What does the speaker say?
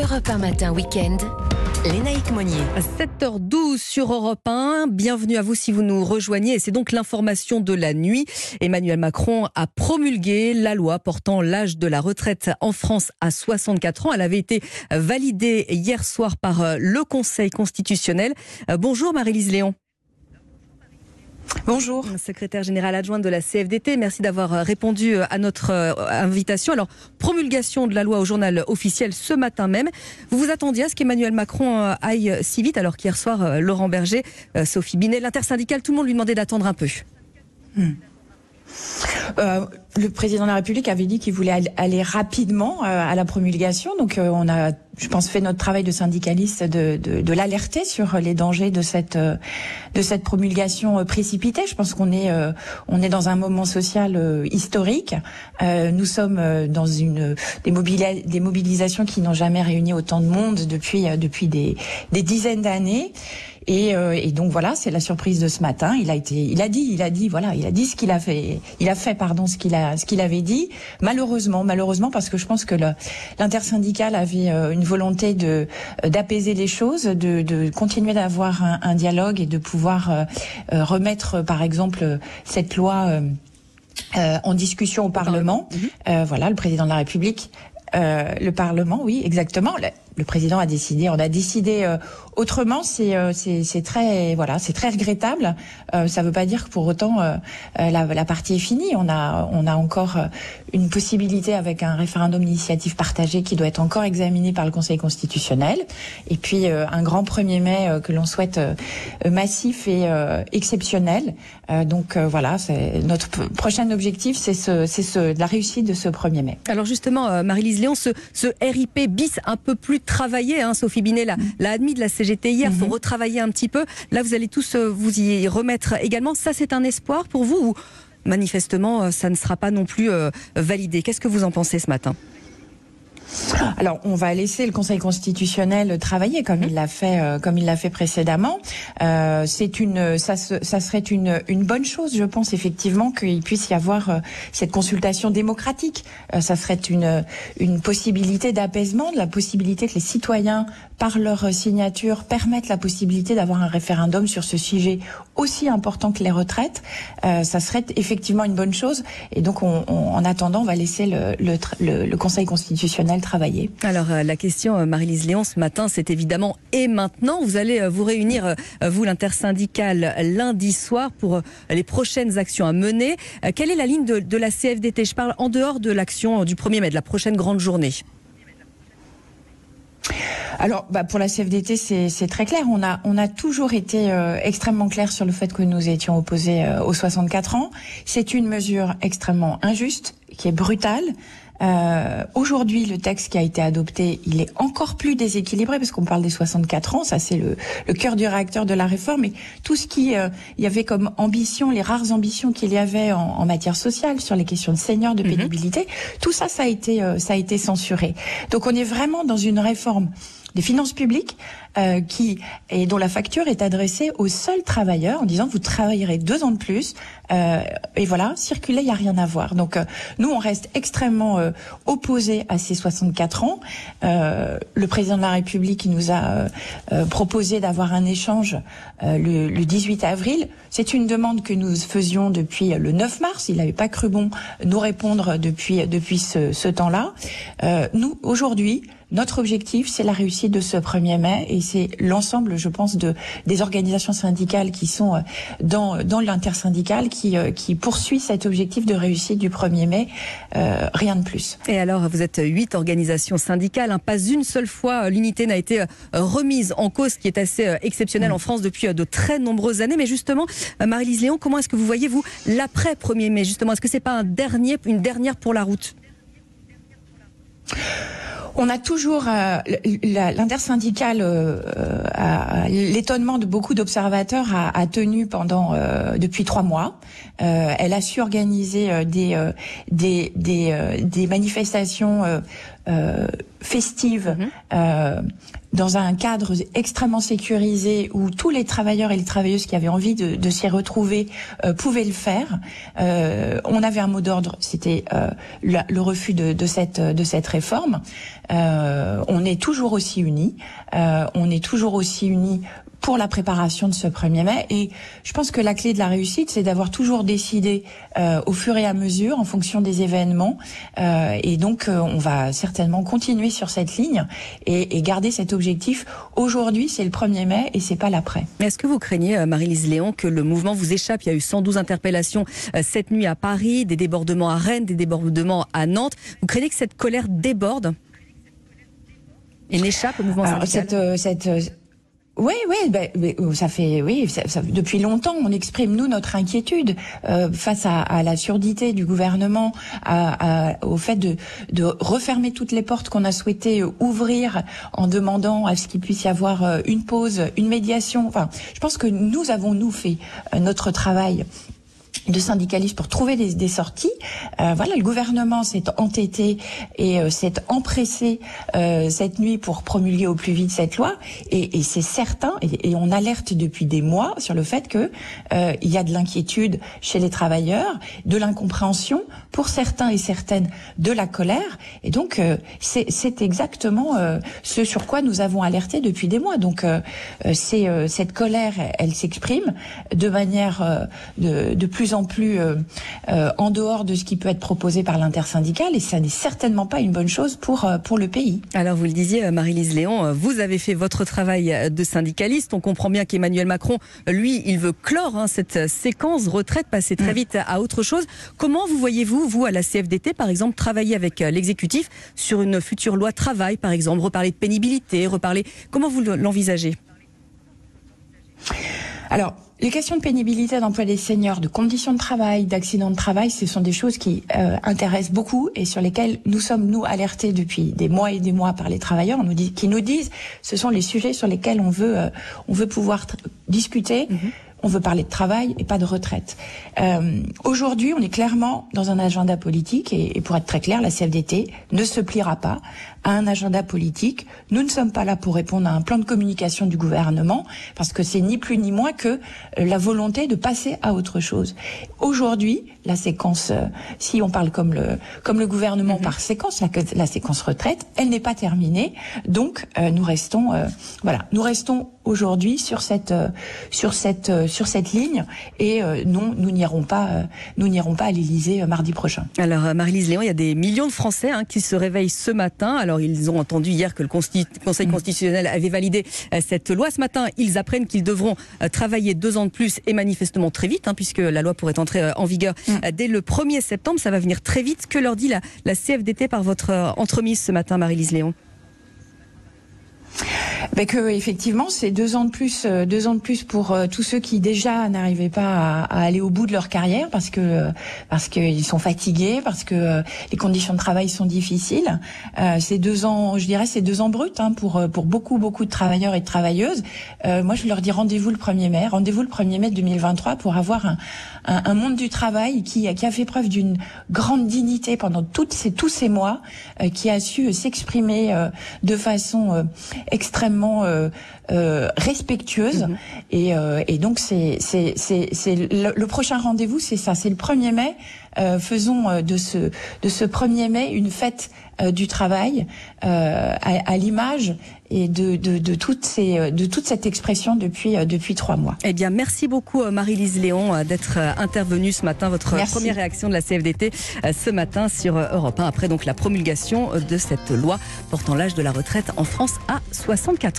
Europe 1 matin week-end. Lénaïque Monnier. 7h12 sur Europe 1. Bienvenue à vous si vous nous rejoignez. C'est donc l'information de la nuit. Emmanuel Macron a promulgué la loi portant l'âge de la retraite en France à 64 ans. Elle avait été validée hier soir par le Conseil constitutionnel. Bonjour Marie-Lise Léon. Bonjour. Secrétaire générale adjointe de la CFDT, merci d'avoir euh, répondu euh, à notre euh, invitation. Alors, promulgation de la loi au journal officiel ce matin même. Vous vous attendiez à ce qu'Emmanuel Macron aille si vite, alors qu'hier soir, Laurent Berger, Sophie Binet, l'intersyndicale, tout le monde lui demandait d'attendre un peu. Hmm. Euh, le président de la République avait dit qu'il voulait aller rapidement à la promulgation. Donc on a, je pense, fait notre travail de syndicaliste de, de, de l'alerter sur les dangers de cette de cette promulgation précipitée. Je pense qu'on est on est dans un moment social historique. nous sommes dans une des, des mobilisations qui n'ont jamais réuni autant de monde depuis depuis des, des dizaines d'années. Et, euh, et, donc voilà, c'est la surprise de ce matin. Il a été, il a dit, il a dit, voilà, il a dit ce qu'il a fait, il a fait, pardon, ce qu'il a, ce qu'il avait dit. Malheureusement, malheureusement, parce que je pense que l'intersyndicale avait euh, une volonté de euh, d'apaiser les choses, de, de continuer d'avoir un, un, dialogue et de pouvoir remettre, par exemple, cette loi. Euh, en discussion au Parlement. Euh, voilà, le président de la République euh, le Parlement, oui, exactement. Le, président a décidé, on a décidé euh, autrement. C'est euh, c'est très voilà, c'est très regrettable. ça ne veut pas dire que pour autant la, la, partie est finie. On a on a encore une possibilité avec un référendum d'initiative partagée qui doit être encore examiné par le Conseil constitutionnel. Et puis un grand 1er mai que l'on souhaite massif et exceptionnel. donc voilà, notre prochain objectif, c'est ce, c'est ce, la réussite de ce 1er mai. Alors justement, Marie-Lise Léon, ce, RIP bis un peu plus travaillé. Hein, Sophie Binet l'a admis de la CGT hier. Il faut mhm. retravailler un petit peu. Là, vous allez tous euh, vous y remettre également. Ça, c'est un espoir pour vous ou manifestement, euh, ça ne sera pas non plus euh, validé Qu'est-ce que vous en pensez ce matin? Alors, on va laisser le Conseil constitutionnel travailler comme il l'a fait, euh, comme il l'a fait précédemment. Euh, c'est une, ça, ça, serait une, une bonne chose, je pense effectivement qu'il puisse y avoir euh, cette consultation démocratique. Euh, ça serait une, une possibilité d'apaisement, de la possibilité que les citoyens, par leur signature, permettent la possibilité d'avoir un référendum sur ce sujet aussi important que les retraites. Euh, ça serait effectivement une bonne chose. Et donc, on, on, en attendant, on va laisser le, le, le Conseil constitutionnel travailler. Alors euh, la question, euh, Marie-Lise Léon, ce matin, c'est évidemment et maintenant. Vous allez euh, vous réunir, vous l'intersyndicale, lundi soir pour les prochaines actions à mener. Quelle est la ligne de, la CFDT Je parle en dehors de l'action du 1er mai, de la prochaine grande journée. Alors, bah, pour la CFDT, c'est très clair. On a, on a toujours été extrêmement clair sur le fait que nous étions opposés aux 64 ans. C'est une mesure extrêmement injuste, qui est brutale. Euh, Aujourd'hui, le texte qui a été adopté, il est encore plus déséquilibré parce qu'on parle des 64 ans, ça c'est le, le cœur du réacteur de la réforme. Et tout ce qui euh, y avait comme ambition, les rares ambitions qu'il y avait en, en, matière sociale sur les questions de seniors, de mhm. pénibilité, tout ça, ça a été, euh, ça a été censuré. Donc on est vraiment dans une réforme des finances publiques euh, qui et dont la facture est adressée aux seuls travailleurs en disant vous travaillerez deux ans de plus euh, et voilà circuler il y a rien à voir. Donc euh, nous on reste extrêmement euh, opposés à ces 64 ans. Euh, le président de la République nous a proposé d'avoir un échange le, le 18 avril. C'est une demande que nous faisions depuis le 9 mars. Il n'avait pas cru bon nous répondre depuis depuis ce, ce temps-là. Nous aujourd'hui notre objectif, c'est la réussite de ce 1er mai et c'est l'ensemble, je pense, de des organisations syndicales qui sont euh, dans dans l'intersyndicale qui euh, qui poursuit cet objectif de réussite du 1er mai. Euh, rien de plus. Et alors, vous êtes huit organisations syndicales. Hein, pas une seule fois l'unité n'a été remise en cause, ce qui est assez exceptionnel en France depuis de très nombreuses années. Mais justement, Marie-Lise Léon, comment est-ce que vous voyez vous l'après 1er mai Justement, est-ce que c'est pas un dernier, une dernière pour la route? On a toujours euh, l'intersyndicale, euh, l'étonnement de beaucoup d'observateurs a, tenu pendant euh, depuis trois mois. elle a su organiser des des, des, des manifestations festives. Mm-hmm dans un cadre extrêmement sécurisé où tous les travailleurs et les travailleuses qui avaient envie de, s'y retrouver pouvaient le faire. on avait un mot d'ordre, c'était le refus de, de, cette de cette réforme. on est toujours aussi unis. on est toujours aussi unis pour la préparation de ce 1er mai. Et je pense que la clé de la réussite, c'est d'avoir toujours décidé euh, au fur et à mesure, en fonction des événements. Euh, et donc, euh, on va certainement continuer sur cette ligne et, et garder cet objectif. Aujourd'hui, c'est le 1er mai et c'est pas l'après. Est-ce que vous craignez, Marie-Lise Léon, que le mouvement vous échappe? Il y a eu 112 interpellations cette nuit à Paris, des débordements à Rennes, des débordements à Nantes. Vous craignez que cette colère déborde et n'échappe au mouvement Alors, syndical? cette, cette, oui, oui, ben, oh, ça fait, oui, ça, depuis longtemps, on exprime nous notre inquiétude euh, face à, à, la surdité du gouvernement, à, à, au fait de, de, refermer toutes les portes qu'on a souhaité ouvrir en demandant à ce qu'il puisse y avoir euh, une pause, une médiation. Enfin, je pense que nous avons nous fait euh, notre travail de syndicalistes pour trouver des, des sorties. Euh, voilà, le gouvernement s'est entêté et euh, s'est empressé euh, cette nuit pour promulguer au plus vite cette loi. Et, et c'est certain, et, et, on alerte depuis des mois sur le fait que euh, il y a de l'inquiétude chez les travailleurs, de l'incompréhension pour certains et certaines, de la colère. Et donc euh, c'est exactement ce sur quoi nous avons alerté depuis des mois. Donc c'est cette colère, elle, elle s'exprime de manière de, de plus en plus euh, euh, en dehors de ce qui peut être proposé par l'intersyndical et ça n'est certainement pas une bonne chose pour, euh, pour le pays. Alors vous le disiez, Marie-Lise Léon, vous avez fait votre travail de syndicaliste. On comprend bien qu'Emmanuel Macron, lui, il veut clore hein, cette séquence retraite, passer très mm. vite à autre chose. Comment vous voyez-vous, vous, à la CFDT, par exemple, travailler avec l'exécutif sur une future loi travail, par exemple, reparler de pénibilité, reparler... Comment vous l'envisagez? Alors, les questions de pénibilité d'emploi des seniors, de conditions de travail, d'accidents de travail, ce sont des choses qui euh, intéressent beaucoup et sur lesquelles nous sommes, nous, alertés depuis des mois et des mois par les travailleurs qui nous disent ce sont les sujets sur lesquels on veut, euh, on veut pouvoir discuter. Mm-hmm. On veut parler de travail et pas de retraite. Euh, Aujourd'hui, on est clairement dans un agenda politique et, et, pour être très clair, la CFDT ne se pliera pas à un agenda politique. Nous ne sommes pas là pour répondre à un plan de communication du gouvernement parce que c'est ni plus ni moins que la volonté de passer à autre chose. Aujourd'hui, la séquence, euh, si on parle comme le comme le gouvernement -hmm. par séquence, la, la, séquence retraite, elle n'est pas terminée. Donc euh, nous restons, euh, voilà, nous restons aujourd'hui sur cette euh, sur cette euh, sur cette ligne et non, nous n'irons pas nous n'irons pas à l'Élysée mardi prochain. Alors Marie-Lise Léon, il y a des millions de Français hein, qui se réveillent ce matin. Alors ils ont entendu hier que le Conseil constitutionnel avait validé cette loi. Ce matin, ils apprennent qu'ils devront travailler deux ans de plus et manifestement très vite, hein, puisque la loi pourrait entrer en vigueur mm. Dès le 1er septembre. Ça va venir très vite. Que leur dit la, CFDT par votre entremise ce matin, Marie-Lise Léon? Ben que effectivement c'est deux ans de plus, euh, deux ans de plus pour euh, tous ceux qui déjà n'arrivaient pas à, aller au bout de leur carrière parce que euh, parce qu'ils sont fatigués, parce que les conditions de travail sont difficiles. C'est deux ans, je dirais, c'est deux ans bruts hein, pour pour beaucoup beaucoup de travailleurs et de travailleuses. Moi, je leur dis rendez-vous le 1er mai, rendez-vous le 1er mai 2023 pour avoir un, un, un monde du travail qui qui a fait preuve d'une grande dignité pendant toutes ces tous ces mois, qui a su s'exprimer de façon extrêmement euh, euh, respectueuse. Mm -hmm. et, euh, et, donc, c'est le, le prochain rendez-vous, c'est ça, c'est le 1er mai. Euh, faisons euh, de ce, de ce 1er mai une fête euh, du travail à, à l'image et de, de, de, toutes ces, de toute cette expression depuis, depuis trois mois. Eh bien, merci beaucoup Marie-Lise Léon d'être intervenue ce matin. Votre merci. première réaction de la CFDT ce matin sur Europe 1 après donc la promulgation de cette loi portant l'âge de la retraite en France à 64 ans.